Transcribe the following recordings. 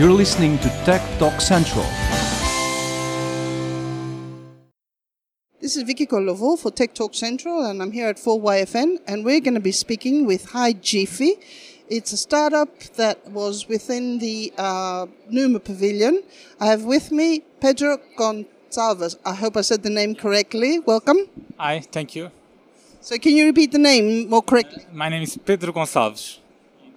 You're listening to Tech Talk Central. This is Vicky Kolovo for Tech Talk Central, and I'm here at 4YFN, and we're going to be speaking with HiJiffy. It's a startup that was within the uh, Numa Pavilion. I have with me Pedro Gonçalves. I hope I said the name correctly. Welcome. Hi, thank you. So, can you repeat the name more correctly? My name is Pedro Gonçalves.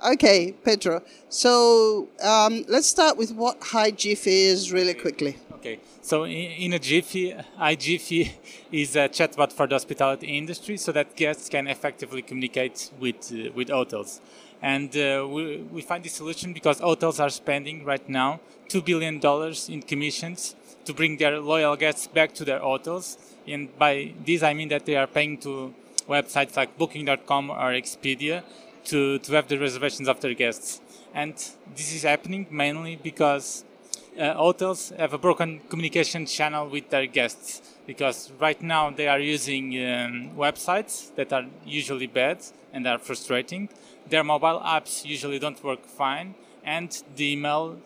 Okay, Pedro. So, um, let's start with what HiJiffy is really quickly. Okay, so in, in a Jiffy, HiJiffy is a chatbot for the hospitality industry so that guests can effectively communicate with, uh, with hotels. And uh, we, we find this solution because hotels are spending right now $2 billion in commissions to bring their loyal guests back to their hotels. And by this, I mean that they are paying to websites like Booking.com or Expedia to, to have the reservations of their guests. And this is happening mainly because uh, hotels have a broken communication channel with their guests because right now they are using um, websites that are usually bad and are frustrating. Their mobile apps usually don't work fine, and the email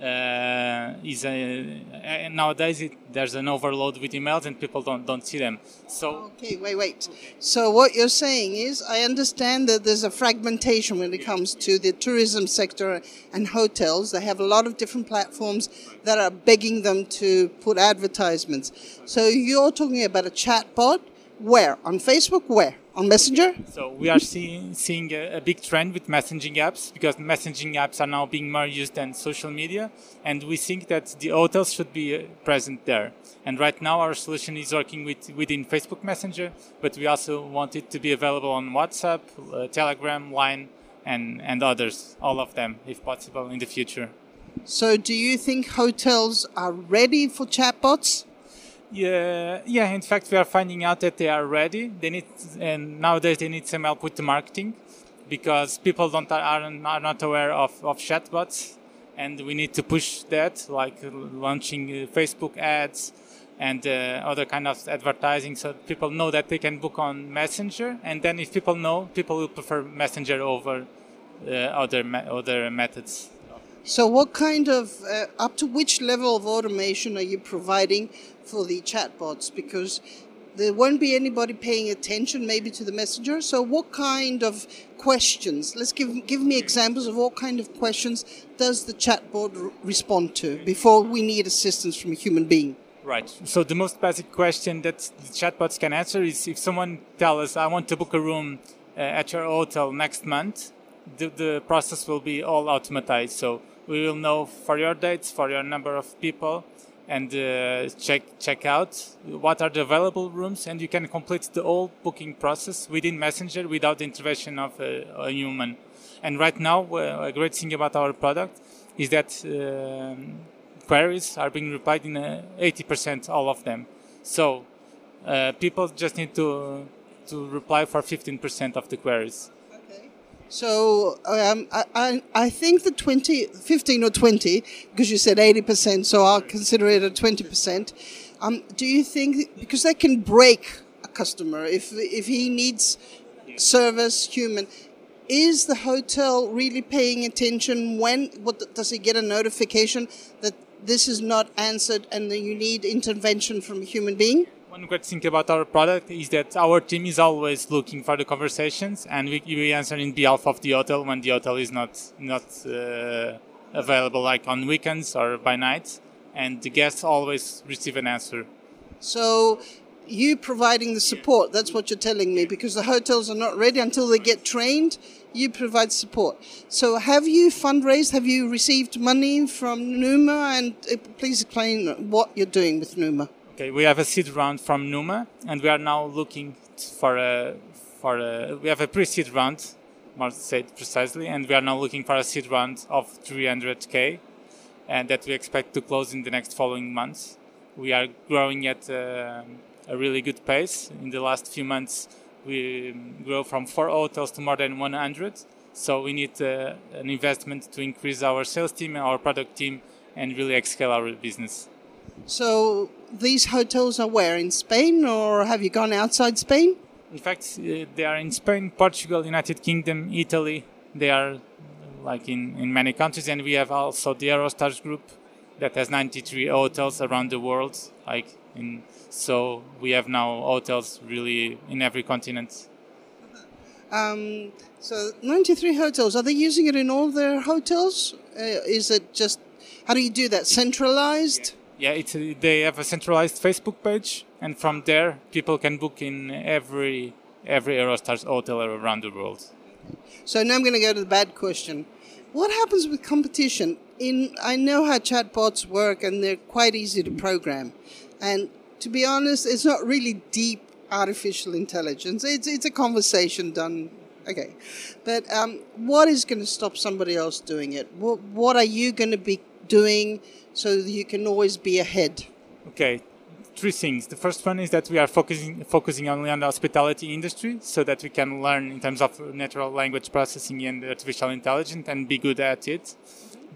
is a, uh, nowadays it, there's an overload with emails and people don't don't see them. So okay, wait, wait. So what you're saying is, I understand that there's a fragmentation when it comes to the tourism sector and hotels. They have a lot of different platforms that are begging them to put advertisements. So you're talking about a chatbot. Where on Facebook? Where? on Messenger? So we are seeing, seeing a, a, big trend with messaging apps because messaging apps are now being more used than social media, and we think that the hotels should be uh, present there. And right now, our solution is working with within Facebook Messenger, but we also want it to be available on WhatsApp, uh, Telegram, Line, and and others, all of them, if possible, in the future. So, do you think hotels are ready for chatbots? Yeah, yeah. In fact, we are finding out that they are ready. They need, and nowadays they need some help with the marketing, because people don't are, are not aware of, of chatbots, and we need to push that, like launching uh, Facebook ads and uh, other kind of advertising, so people know that they can book on Messenger, and then if people know, people will prefer Messenger over uh, other other methods. So, what kind of, uh, up to which level of automation are you providing for the chatbots? Because there won't be anybody paying attention maybe to the messenger. So, what kind of questions? Let's give give me examples of what kind of questions does the chatbot r- respond to before we need assistance from a human being. Right. So the most basic question that the chatbots can answer is if someone tells us, "I want to book a room uh, at your hotel next month," the, the process will be all automatized. So we will know for your dates, for your number of people, and uh, check check out what are the available rooms, and you can complete the whole booking process within Messenger without the intervention of a, a human. And right now, uh, a great thing about our product is that um, queries are being replied in uh, 80% all of them. So uh, people just need to to reply for 15% of the queries. So um, I, I think the 20, 15 or 20, because you said 80%, so I'll consider it a 20%. Um, do you think, because they can break a customer if, if he needs service, human, is the hotel really paying attention when, what, does he get a notification that this is not answered and that you need intervention from a human being? One great thing about our product is that our team is always looking for the conversations, and we, we answer in behalf of the hotel when the hotel is not not uh, available, like on weekends or by night, and the guests always receive an answer. So you providing the support that's what you're telling me because the hotels are not ready until they get trained you provide support. So have you fundraised? Have you received money from numa? And uh, please explain what you're doing with numa Okay, we have a seed round from Numa, and we are now looking for a for a. We have a pre-seed round, more said precisely, and we are now looking for a seed round of 300k, and that we expect to close in the next following months. We are growing at a, a really good pace. In the last few months, we grow from four hotels to more than 100. So we need uh, an investment to increase our sales team our product team and really scale our business. So these hotels are where in Spain, or have you gone outside Spain? In fact, uh, they are in Spain, Portugal, United Kingdom, Italy. They are like in, in many countries, and we have also the Eurostars group that has 93 hotels around the world. Like in, so we have now hotels really in every continent. Um, so 93 hotels. Are they using it in all their hotels? Uh, is it just how do you do that? Centralized? Yeah, it's a, they have a centralized Facebook page, and from there people can book in every every Eurostars hotel around the world. So now I'm going to go to the bad question. What happens with competition? In I know how chatbots work, and they're quite easy to program. And to be honest, it's not really deep artificial intelligence. It's it's a conversation done. Okay, but um, what is going to stop somebody else doing it? What what are you going to be doing so you can always be ahead? Okay, three things. The first one is that we are focusing focusing only on the hospitality industry, so that we can learn in terms of natural language processing and artificial intelligence and be good at it.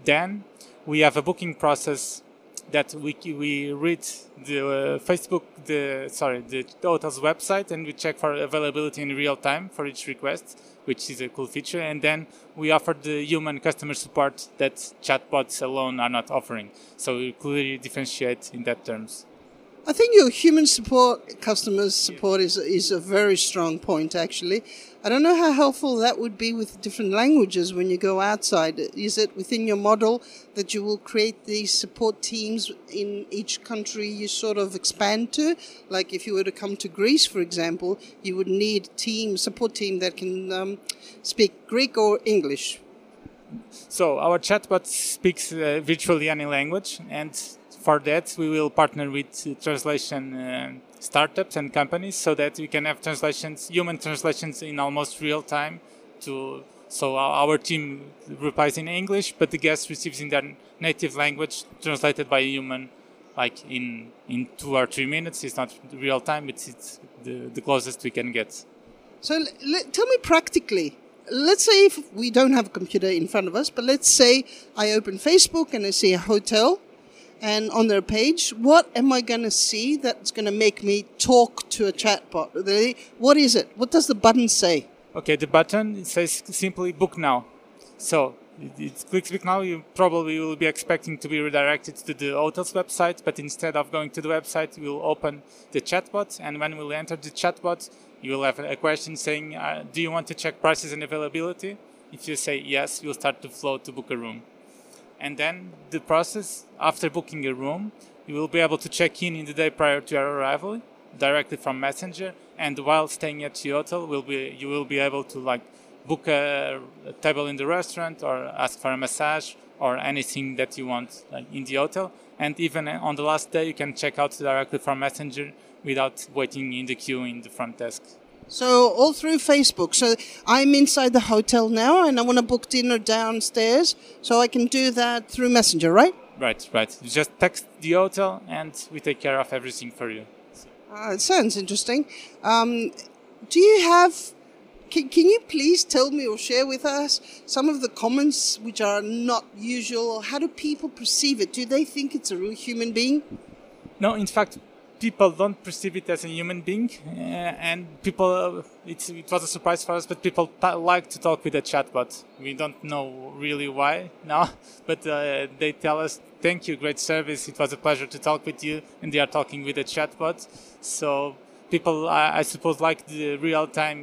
Then we have a booking process that we we read the uh, Facebook the sorry the hotel's website and we check for availability in real time for each request, which is a cool feature. And then we offer the human customer support that chatbots alone are not offering. So we clearly differentiate in that terms. I think your human support, customers support, is is a very strong point. Actually, I don't know how helpful that would be with different languages when you go outside. Is it within your model that you will create these support teams in each country you sort of expand to? Like if you were to come to Greece, for example, you would need team support team that can um, speak Greek or English. So our chatbot speaks uh, virtually any language and for that, we will partner with translation uh, startups and companies so that we can have translations, human translations in almost real time. To so our team replies in English, but the guest receives in their native language, translated by a human, like in in two or three minutes. It's not real time; it's, it's the, the closest we can get. So tell me practically, let's say if we don't have a computer in front of us, but let's say I open Facebook and I see a hotel and on their page, what am I going to see that's going to make me talk to a chatbot? What is it? What does the button say? Okay, the button says simply book now. So it clicks book now. You probably will be expecting to be redirected to the hotel's website, but instead of going to the website, will open the chatbot, and when we will enter the chatbot, you will have a question saying, uh, "Do you want to check prices and availability?" If you say yes, you'll start to flow to book a room and then the process after booking a room you will be able to check in in the day prior to your arrival directly from messenger. And while staying at the hotel will be you will be able to like book a, a, table in the restaurant or ask for a massage or anything that you want like, in the hotel. And even uh, on the last day you can check out directly from messenger without waiting in the queue in the front desk so all through Facebook. So I'm inside the hotel now, and I want to book dinner downstairs. So I can do that through Messenger, right? Right, right. You just text the hotel, and we take care of everything for you. Uh, it sounds interesting. Um, do you have? Can, can you please tell me or share with us some of the comments which are not usual? Or how do people perceive it? Do they think it's a real human being? No, in fact, people don't perceive it as a human being, uh, and people uh, it was a surprise for us, but people like to talk with a chatbot. We don't know really why now, but uh, they tell us, "Thank you, great service. It was a pleasure to talk with you," and they are talking with a chatbot. So people, I, I suppose, like the real-time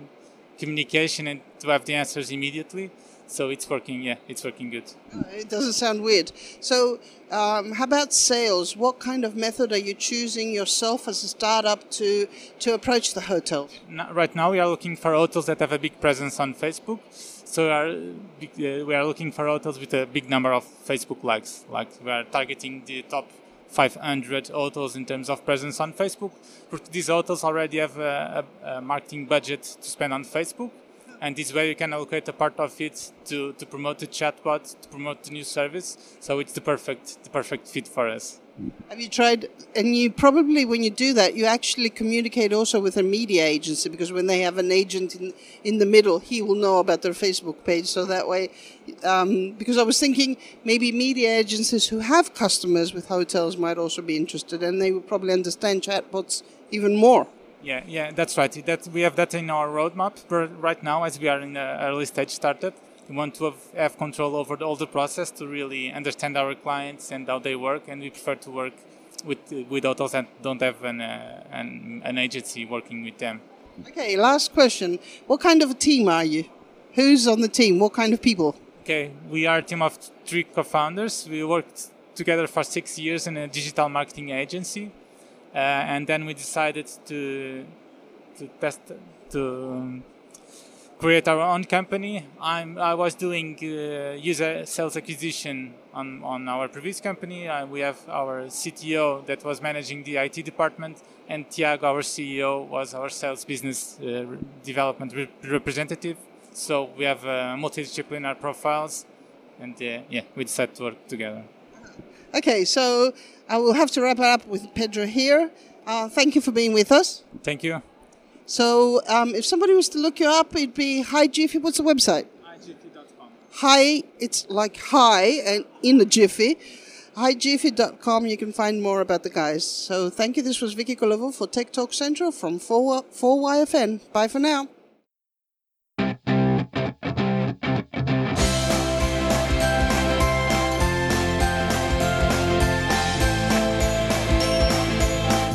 communication and to have the answers immediately so it's working yeah it's working good. Uh, it doesn't sound weird. So um, how about sales? What kind of method are you choosing yourself as a startup to to approach the hotel? Right now we are looking for hotels that have a big presence on facebook. So we are, uh, we are looking for hotels with a big number of facebook likes. Like we are targeting the top 500 hotels in terms of presence on Facebook. These hotels already have a, a, a marketing budget to spend on Facebook and this way you can allocate a part of it to, to promote the chatbot, to promote the new service. So it's the perfect the perfect fit for us. Have you tried? And you probably, when you do that, you actually communicate also with a media agency because when they have an agent in in the middle, he will know about their Facebook page. So that way, um, because I was thinking maybe media agencies who have customers with hotels might also be interested, and they would probably understand chatbots even more. Yeah, yeah, that's right. That we have that in our roadmap right now, as we are in an early stage startup. we want to have, have control over the, all the process to really understand our clients and how they work, and we prefer to work with with hotels that don't have an, uh, an, an agency working with them. Okay, last question. What kind of a team are you? Who's on the team? What kind of people? Okay, we are a team of three co-founders. We worked together for six years in a digital marketing agency, uh, and then we decided to to test to um, create our own company. I'm I was doing uh, user sales acquisition on on our previous company. Uh, we have our CTO that was managing the IT department, and Tiago, our CEO, was our sales business uh, development re- representative. So we have multidisciplinary profiles, and uh, yeah, we decided to work together. Okay, so I will have to wrap it up with Pedro here. Uh, thank you for being with us. Thank you. So, um, if somebody was to look you up, it'd be HiJiffy. What's the website? Hi, it's like hi and in the Jiffy. HiJiffy.com. You can find more about the guys. So, thank you. This was Vicky Colovo for Tech Talk Central from 4, 4YFN. Bye for now.